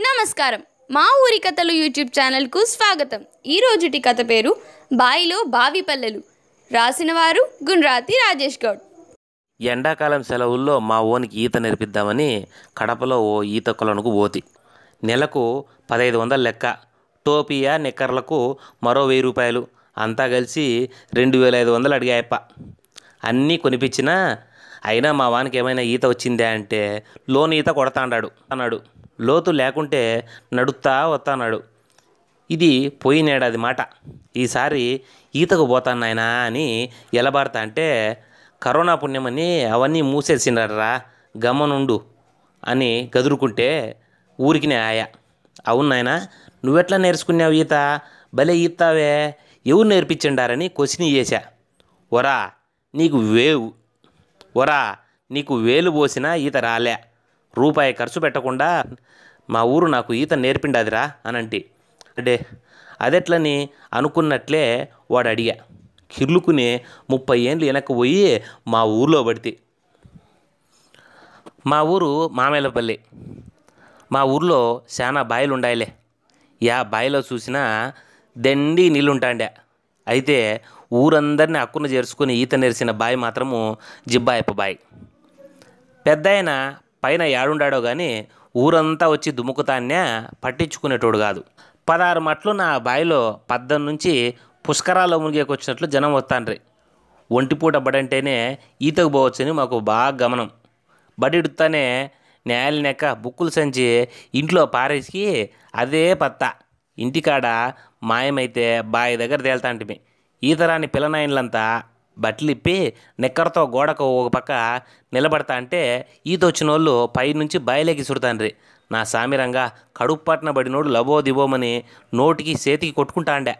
నమస్కారం. మా ఊరి కథలు యూట్యూబ్ ఛానల్కు స్వాగతం. ఈ రోజుటి కథ పేరు బాయిలో బావి పల్లెలు. రాసిన వారు గుండ్రాతి రాజేష్ గౌడ్. ఎండాకాలం సెలవుల్లో మా ఓనికి ఈత నేర్పిద్దామని కడపలో ఓ ఈత కొలనుకు పోతి. నెలకు పదహైదు వందల లెక్క. టోపియా నిక్కర్లకు మరో వెయ్యి రూపాయలు. అంతా కలిసి రెండు వేల ఐదు వందలు అడిగాయప్ప. అన్నీ కొనిపించినా అయినా మా వానికి ఏమైనా ఈత వచ్చిందే అంటే లోన్ ఈత కొడతాండాడు. అన్నాడు. లోతు లేకుంటే నడుత్తా వస్తాన్నాడు ఇది పోయినేడాది మాట. ఈసారి ఈతకు పోతాను నాయనా అని ఎలబారతా అంటే కరోనా పుణ్యమని అవన్నీ మూసేసినారా గమ్మనుండు అని గదురుకుంటే ఊరికినే ఆయా. అవును నాయనా నువ్వెట్లా నేర్చుకున్నావు ఈత? భలే ఈతావే ఎవరు నేర్పించండారని క్వశ్చన్ చేశా. ఒరా నీకు వేవు. ఒరా నీకు వేలు పోసినా ఈత రాలే. రూపాయి ఖర్చు పెట్టకుండా మా ఊరు నాకు ఈత నేర్పిండాదిరా అనంటి అంటే. అదెట్లని అనుకున్నట్లే వాడు అడిగా కిర్లుకుని ముప్పై ఏండ్లు వెనక్కి పోయి మా ఊర్లో పడితే. మా ఊరు మామేలపల్లి. మా ఊర్లో చాలా బాయిలు ఉండాయిలే యా బాయిలో చూసినా దండి నీళ్ళుంటాండే అయితే ఊరందరినీ అక్కున చేర్చుకుని ఈత నేర్చిన బాయి మాత్రము జిబ్బాయప్ప బాయి. పెద్ద ఆయన పైన ఏడుండాడో కానీ ఊరంతా వచ్చి దుముకుతాన్నే పట్టించుకునేటోడు కాదు. పదహారు మట్లు నా బాయిలో పద్దం నుంచి పుష్కరాల్లో మునిగేకొచ్చినట్లు జనం వస్తాండ్రి ఒంటిపూట బడంటేనే ఈతకు పోవచ్చని మాకు బాగా గమనం. బడిడుతానే నేల నెక్క బుక్కులు సంచి ఇంట్లో పారేసి అదే పత్త. ఇంటికాడ మాయమైతే బావి దగ్గర తేల్తాంటిమి. ఈతరాని పిల్లనాయన్లంతా బట్టలిప్పి నిక్కరతో గోడకు ఒక పక్క నిలబడతా అంటే ఈత వచ్చిన వాళ్ళు పైనుంచి బయలేకి సుడతాండ్రి. నా సామిరంగా కడుపు పట్టిన పడినోడు లబో దిబోమని నోటికి చేతికి కొట్టుకుంటాండే.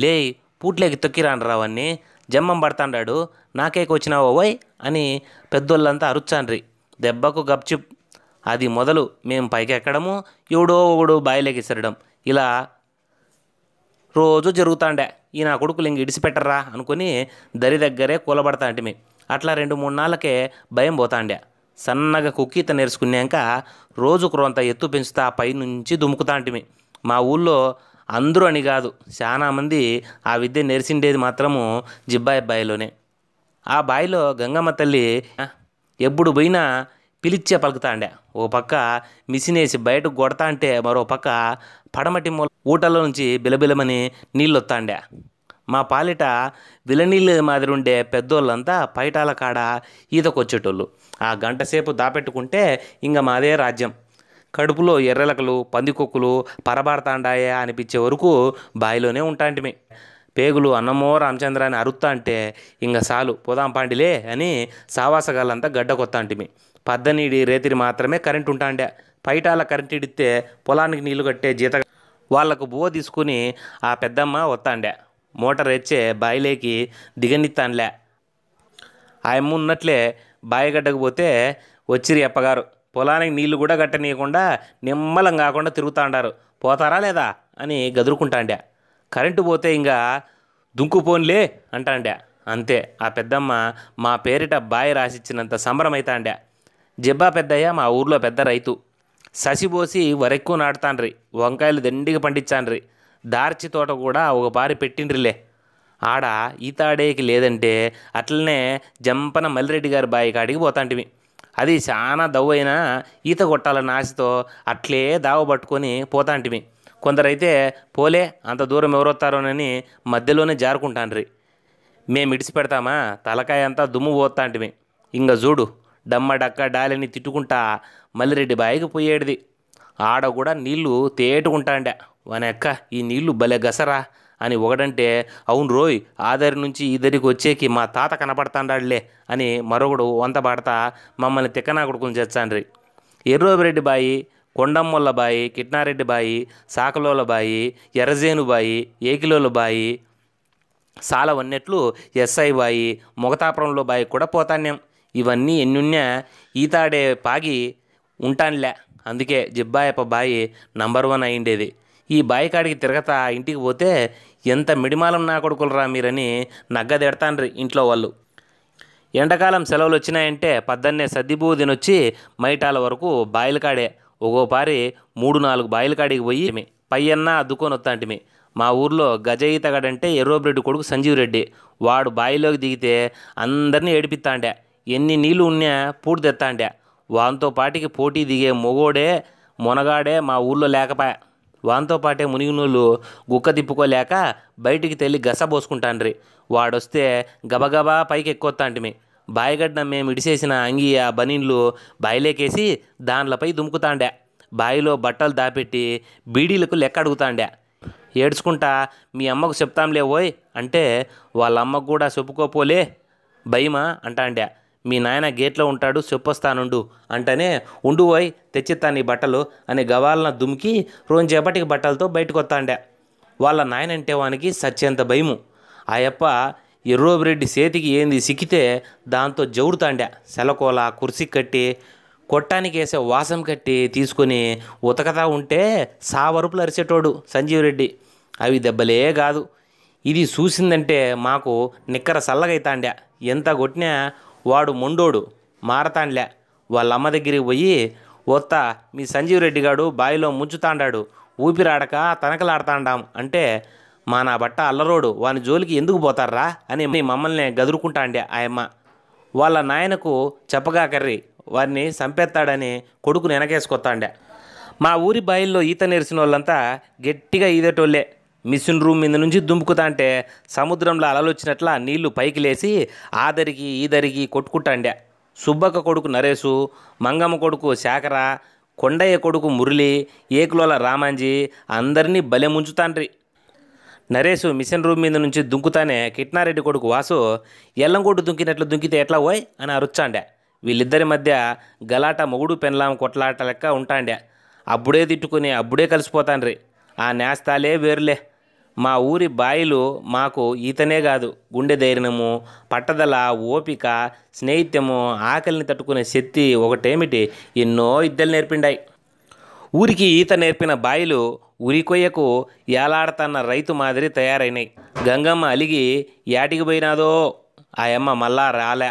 లే పూట్లేకి తొక్కిరాండ్రా అవన్నీ జమ్మం పడతాండాడు. నాకేకి వచ్చినావో ఓయ్ అని పెద్దోళ్ళంతా అరుచాండ్రి దెబ్బకు గప్చిప్. అది మొదలు మేము పైకి ఎక్కడము ఎవడో ఒకడు బాయిలేకి సరడం. ఇలా రోజు జరుగుతాండే. ఈ నా కొడుకులు ఇంక ఇడిసిపెట్టరా అనుకుని దరి దగ్గరే కూలబడతాంటిమి అట్లా రెండు మూడు నాళ్ళకే భయం పోతాండే సన్నగా కుక్కీత నేర్చుకున్నాక రోజు క్రొంత ఎత్తు పెంచుతా పై నుంచి మా ఊళ్ళో అందరూ అని కాదు చాలామంది ఆ విద్య నేర్చిండేది మాత్రము జిబ్బాయి బాయిలోనే ఆ బాయిలో గంగమ్మ తల్లి ఎప్పుడు పోయినా పిలిచే పలుకుతాండే ఓ పక్క మిసినేసి బయటకు కొడతా అంటే మరో పక్క పడమటి మూల ఊటలో నుంచి బిలబిలమని నీళ్ళొత్తాండే మా పాలిట విలనీళ్ళ మాదిరి ఉండే పెద్దోళ్ళంతా పైటాల కాడ ఈతకొచ్చేటోళ్ళు. ఆ గంట సేపు దాపెట్టుకుంటే ఇంక మాదే రాజ్యం. కడుపులో ఎర్రలకలు పందికొక్కులు పరబారతాండాయా అనిపించే వరకు బాయిలోనే ఉంటాంటిమి పేగులు అన్నమో రామచంద్ర అని అరుత్తా అంటే ఇంక సాలు పోదాం పాండిలే అని సావాసగాళ్ళంతా గడ్డకొత్తాంటిమి పద్దనీడి రేతిరి మాత్రమే కరెంట్ ఉంటాండే. పైటాల కరెంట్ ఇడితే పొలానికి నీళ్ళు కట్టే జీత వాళ్ళకు బువ్వ తీసుకుని ఆ పెద్దమ్మ వత్తాండే. మోటార్ ఎచ్చే బాయిలేకి దిగనిత్తాన్లే. ఆయమ్మ ఉన్నట్లే బాయిగడ్డకు పోతే వచ్చిరి అప్పగారు. పొలానికి నీళ్ళు కూడా కట్టనీయకుండా నిమ్మలం కాకుండా తిరుగుతాండారు. పోతారా లేదా అని గదురుకుంటాండే. కరెంటు పోతే ఇంకా దుంకుపోన్లే అంటాండే. అంతే. ఆ పెద్దమ్మ మా పేరిట బాయి రాసిచ్చినంత సంబరమైతాండే. జబ్బా పెద్దయ్య మా ఊర్లో పెద్ద రైతు. ససిపోసి వరెక్కువ నాటుతాండ్రి. వంకాయలు దండిగా పండించాండ్రి దార్చి తోట కూడా ఒక పారి పెట్టిండ్రిలే. ఆడ ఈతాడేకి లేదంటే అట్లనే జంపన మల్లిరెడ్డి గారి బాయి కాడికి పోతాంటివి అది చాలా దవ్వైనా ఈత కొట్టాలన్న ఆశతో అట్లే దావ పట్టుకొని పోతాంటివి కొందరైతే పోలే అంత దూరం ఎవరొస్తారోనని మధ్యలోనే జారుకుంటాండ్రి. మేము ఇడిచి పెడతామా? తలకాయ అంతా దుమ్ము పోతాంటివి ఇంకా చూడు డమ్మడక్క డాలిని తిట్టుకుంటా మల్లిరెడ్డి బాయికి పోయేడిది. ఆడ కూడా నీళ్ళు తేటుకుంటాండే. వనెక్క ఈ నీళ్ళు భలే గసరా అని ఒకడంటే అవును రోయ్ ఆదరి నుంచి ఇద్దరికి వచ్చేకి మా తాత కనపడతాండాడులే అని మరొకడు వంత పాడతా మమ్మల్ని తిక్కనా కొడుకుని చేస్తాండ్రి. ఎర్రోబిరెడ్డి బాయి కొండమ్మొల్ల బాయి కిట్నారెడ్డి బాయి సాకలోల బాయి ఎర్రజేను బాయి ఏకిలోల బాయి సాల వన్నెట్లు ఎస్ఐ బాయి మొగతాపురంలో బాయి కూడా పోతాన్యం ఇవన్నీ ఎన్నున్నా ఈతాడే పాగి ఉంటానులే. అందుకే జిబ్బాయప్ప బాయి నంబర్ వన్ అయిండేది ఈ బాయి కాడికి తిరగతా ఇంటికి పోతే ఎంత మిడిమాలం నా కొడుకులరా మీరని నగ్గదెడతాండ్రి ఇంట్లో వాళ్ళు. ఎండాకాలం సెలవులు వచ్చినాయంటే పద్దన్నే సద్దిబువ్వు తినొచ్చి మైటాల వరకు బాయిల కాడే ఒక్కోపారి మూడు నాలుగు బాయిల కాడికి పోయి పయ్యన్న అద్దుకొని వస్తాంటిమి మా ఊర్లో గజ ఈతగాడంటే ఎర్రోబ్రెడ్డి కొడుకు సంజీవ్ రెడ్డి. వాడు బాయిలోకి దిగితే అందరినీ ఏడిపిస్తాండే ఎన్ని నీళ్ళు ఉన్నా పూడి తెత్తాండే వాంతో పాటికి పోటీ దిగే మొగోడే మొనగాడే మా ఊర్లో లేకపాయ వాంతో పాటే మునిగినోళ్ళు గుక్క తిప్పుకోలేక బయటికి తెల్లి గసబోసుకుంటాండ్రి వాడొస్తే గబగబా పైకి ఎక్కువత్తాంటిమి బాయిగడ్డ మేము ఇడిసేసిన అంగి ఆ బనీన్లు బాయిలేకేసి దాంట్లపై దుముకుతాండే. బాయిలో బట్టలు దాపెట్టి బీడీలకు లెక్క అడుగుతాండే. ఏడ్చుకుంటా మీ అమ్మకు చెప్తాంలే ఓయ్ అంటే వాళ్ళ అమ్మకు కూడా చెప్పుకోపోలే భయమా అంటాండే. మీ నాయన గేట్లో ఉంటాడు చెప్పొస్తానుండు. అంటేనే ఉండు పోయి తెచ్చిత్తా నీ బట్టలు అని గవాలన దుమికి రోజేపటికి బట్టలతో బయటకు వస్తాండే వాళ్ళ నాయనంటే వానికి సత్యంత భయము. ఆయప్ప ఎర్రోబిరెడ్డి చేతికి ఏంది సిక్కితే దాంతో జవుడుతాండే. సెలకోల కుర్సీ కట్టి కొట్టానికి వేసే వాసం కట్టి తీసుకొని ఉతకతా ఉంటే సావరుపులు అరిచేటోడు సంజీవరెడ్డి. అవి దెబ్బలే కాదు. ఇది చూసిందంటే మాకు నిక్కర సల్లగైతాండే. ఎంత కొట్టినా వాడు మొండోడు మారతాన్లే. వాళ్ళ అమ్మ దగ్గరికి పోయి ఒత్త మీ సంజీవ్ రెడ్డి గాడు బావిలో ముంచుతాండాడు. ఊపిరాడక తనకలాడతాండాం. అంటే మా నా బట్ట అల్లరోడు వాని జోలికి ఎందుకు పోతారా అని మమ్మల్ని గదురుకుంటాండే ఆయమ్మ. వాళ్ళ నాయనకు చెప్పగా కర్రీ వారిని చంపేస్తాడని కొడుకుని వెనకేసుకొస్తాండే మా ఊరి బాయిల్లో ఈత నేర్చిన వాళ్ళంతా గట్టిగా ఈదేటోళ్ళే. మిషన్ రూమ్ మీద నుంచి దుంపుకుతా అంటే సముద్రంలో అలలు వచ్చినట్ల నీళ్ళు పైకి లేచి ఆదరికి ఈదరికి కొట్టుకుంటాండే సుబ్బక్క కొడుకు నరేసు మంగమ్మ కొడుకు శాఖర కొండయ్య కొడుకు మురళి ఏకులోల రామాంజీ అందరినీ బలే ముంచుతాండ్రి. నరేసు మిషన్ రూమ్ మీద నుంచి దుంకుతానే కిట్నారెడ్డి కొడుకు వాసు ఎల్లంగొడ్డు దుంకినట్లు దుంకితే ఎట్లా ఓయ్ అని అరుచాండే వీళ్ళిద్దరి మధ్య గలాట మొగుడు పెన్లాం కొట్లాట లెక్క ఉంటాండే అప్పుడే తిట్టుకుని అప్పుడే కలిసిపోతాండ్రి. ఆ నేస్తాలే వేరులే. మా ఊరి బాయిలు మాకు ఈతనే కాదు గుండె ధైర్యము పట్టదల ఓపిక స్నేహిత్యము ఆకలిని తట్టుకునే శక్తి ఒకటేమిటి? ఎన్నో ఇద్దలు నేర్పిండాయి. ఊరికి ఈత నేర్పిన బాయిలు ఉరికొయ్యకు ఏలాడతన్న రైతు మాదిరి తయారైనాయి. గంగమ్మ అలిగి యాటికి పోయినాదో? ఆ మళ్ళా రాలే.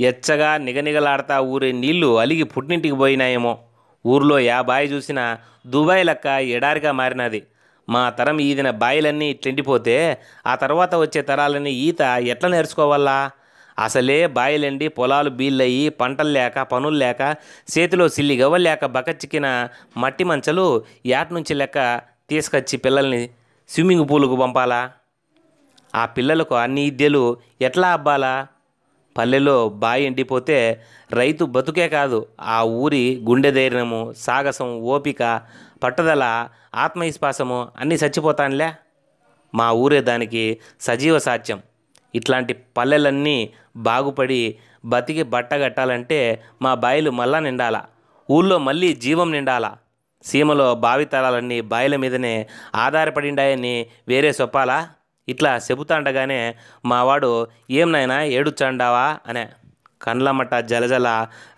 ఎచ్చగా నిగనిగలాడతా ఊరే నీళ్ళు అలిగి పుట్టింటికి పోయినాయేమో. ఊర్లో యా బాయి చూసినా దుబాయ్ లెక్క ఎడారిగా మారినది. మా తరం ఈదిన బాయిలన్నీ ఇట్లెండిపోతే ఆ తర్వాత వచ్చే తరాలని ఈత ఎట్లా నేర్చుకోవాలా? అసలే బాయిలండి పొలాలు బీళ్ళయి పంటలు లేక పనులు లేక చేతిలో సిల్లి లేక బకచిక్కిన మట్టి మంచలు యాట్ నుంచి లెక్క తీసుకొచ్చి పిల్లల్ని స్విమ్మింగ్ పూల్కు పంపాలా? ఆ పిల్లలకు అన్ని ఇద్యలు ఎట్లా అబ్బాలా? పల్లెలో బాయి ఎండిపోతే రైతు బతుకే కాదు. ఆ ఊరి గుండె ధైర్యము సాగసం ఓపిక పట్టుదల ఆత్మవిశ్వాసము అన్నీ చచ్చిపోతానులే. మా ఊరే దానికి సజీవ సాధ్యం. ఇట్లాంటి పల్లెలన్నీ బాగుపడి బతికి బట్టగట్టాలంటే మా బాయిలు మళ్ళా నిండాల. ఊళ్ళో మళ్ళీ జీవం నిండాల. సీమలో బావితలాలన్నీ బాయిల మీదనే ఆధారపడిండాయని వేరే చెప్పాలా ఇట్లా చెబుతాండగానే మావాడు ఏం నాయనా ఏడుచాండావా అనే కండ్లమట జలజల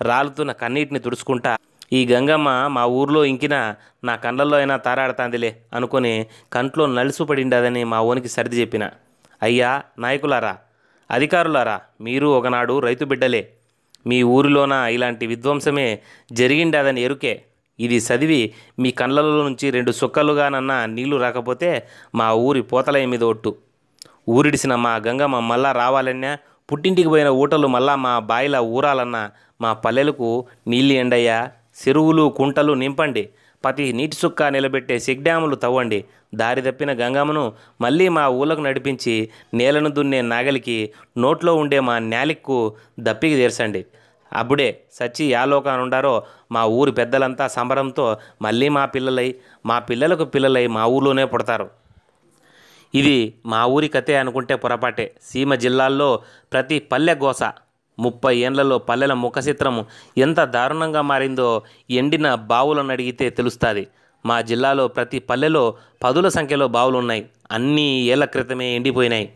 రాలుతున్న కన్నీటిని తుడుచుకుంటా ఈ గంగమ్మ మా ఊర్లో ఇంకిన నా కండ్లలో అయినా తారాడతాందిలే అనుకొని కంట్లో నలుసుపడిండదని మా ఓనికి సర్ది చెప్పిన. అయ్యా నాయకులారా అధికారులారా మీరు ఒకనాడు రైతు బిడ్డలే. మీ ఊరిలోన ఇలాంటి విధ్వంసమే జరిగిండదని ఎరుకే. ఇది చదివి మీ కళ్ళలో నుంచి రెండు సుక్కలుగానన్నా నీళ్ళు రాకపోతే మా ఊరి పోతల మీద ఒట్టు. ఊరిడిసిన మా గంగమ్మ మళ్ళా రావాలన్నా పుట్టింటికి పోయిన ఊటలు మళ్ళా మా బాయిల ఊరాలన్నా మా పల్లెలకు నీళ్ళు ఎండయ్యా. చెరువులు కుంటలు నింపండి. ప్రతి నీటి సుక్క నిలబెట్టే సిగ్ డ్యాములు తవ్వండి. దారి తప్పిన గంగమ్మను మళ్ళీ మా ఊళ్ళకు నడిపించి నేలను దున్నే నాగలికి నోట్లో ఉండే మా నేలిక్కు దప్పికి తీర్చండి అప్పుడే సచ్చి యాలోకానుండారో మా ఊరి పెద్దలంతా సంబరంతో మళ్ళీ మా పిల్లలై మా పిల్లలకు పిల్లలై మా ఊర్లోనే పుడతారు. ఇది మా ఊరి కథే అనుకుంటే పొరపాటే. సీమ జిల్లాల్లో ప్రతి పల్లె గోస ముప్పై ఏండ్లలో పల్లెల ముఖ చిత్రం ఎంత దారుణంగా మారిందో ఎండిన బావులను అడిగితే తెలుస్తుంది. మా జిల్లాలో ప్రతి పల్లెలో పదుల సంఖ్యలో బావులు ఉన్నాయి అన్నీ ఏళ్ళ క్రితమే ఎండిపోయినాయి.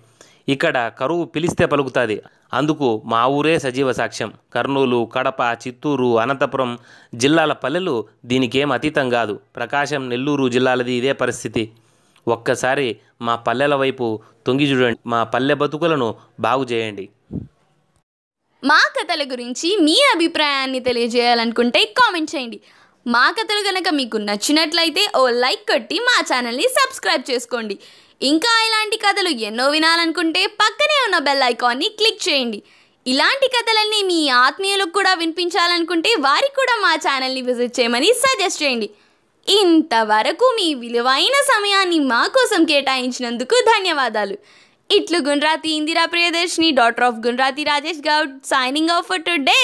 ఇక్కడ కరువు పిలిస్తే పలుకుతుంది. అందుకు మా ఊరే సజీవ సాక్ష్యం. కర్నూలు కడప చిత్తూరు అనంతపురం జిల్లాల పల్లెలు దీనికేం అతీతం కాదు. ప్రకాశం నెల్లూరు జిల్లాలది ఇదే పరిస్థితి. ఒక్కసారి మా పల్లెల వైపు తొంగి చూడండి. మా పల్లె బతుకులను బాగు చేయండి. మా కథల గురించి మీ అభిప్రాయాన్ని తెలియజేయాలనుకుంటే కామెంట్ చేయండి. మా కథలు కనుక మీకు నచ్చినట్లయితే ఓ లైక్ కొట్టి మా ఛానల్ని సబ్స్క్రైబ్ చేసుకోండి. ఇంకా ఇలాంటి కథలు ఎన్నో వినాలనుకుంటే పక్కనే ఉన్న బెల్ ఐకాన్ని క్లిక్ చేయండి. ఇలాంటి కథలన్నీ మీ ఆత్మీయులకు కూడా వినిపించాలనుకుంటే వారికి కూడా మా ఛానల్ని విజిట్ చేయమని సజెస్ట్ చేయండి. ఇంతవరకు మీ విలువైన సమయాన్ని మా కోసం కేటాయించినందుకు ధన్యవాదాలు. ఇట్లు Gundrathi Indira Priyadarshini daughter of Gundrathi Rajesh Goud signing off for today!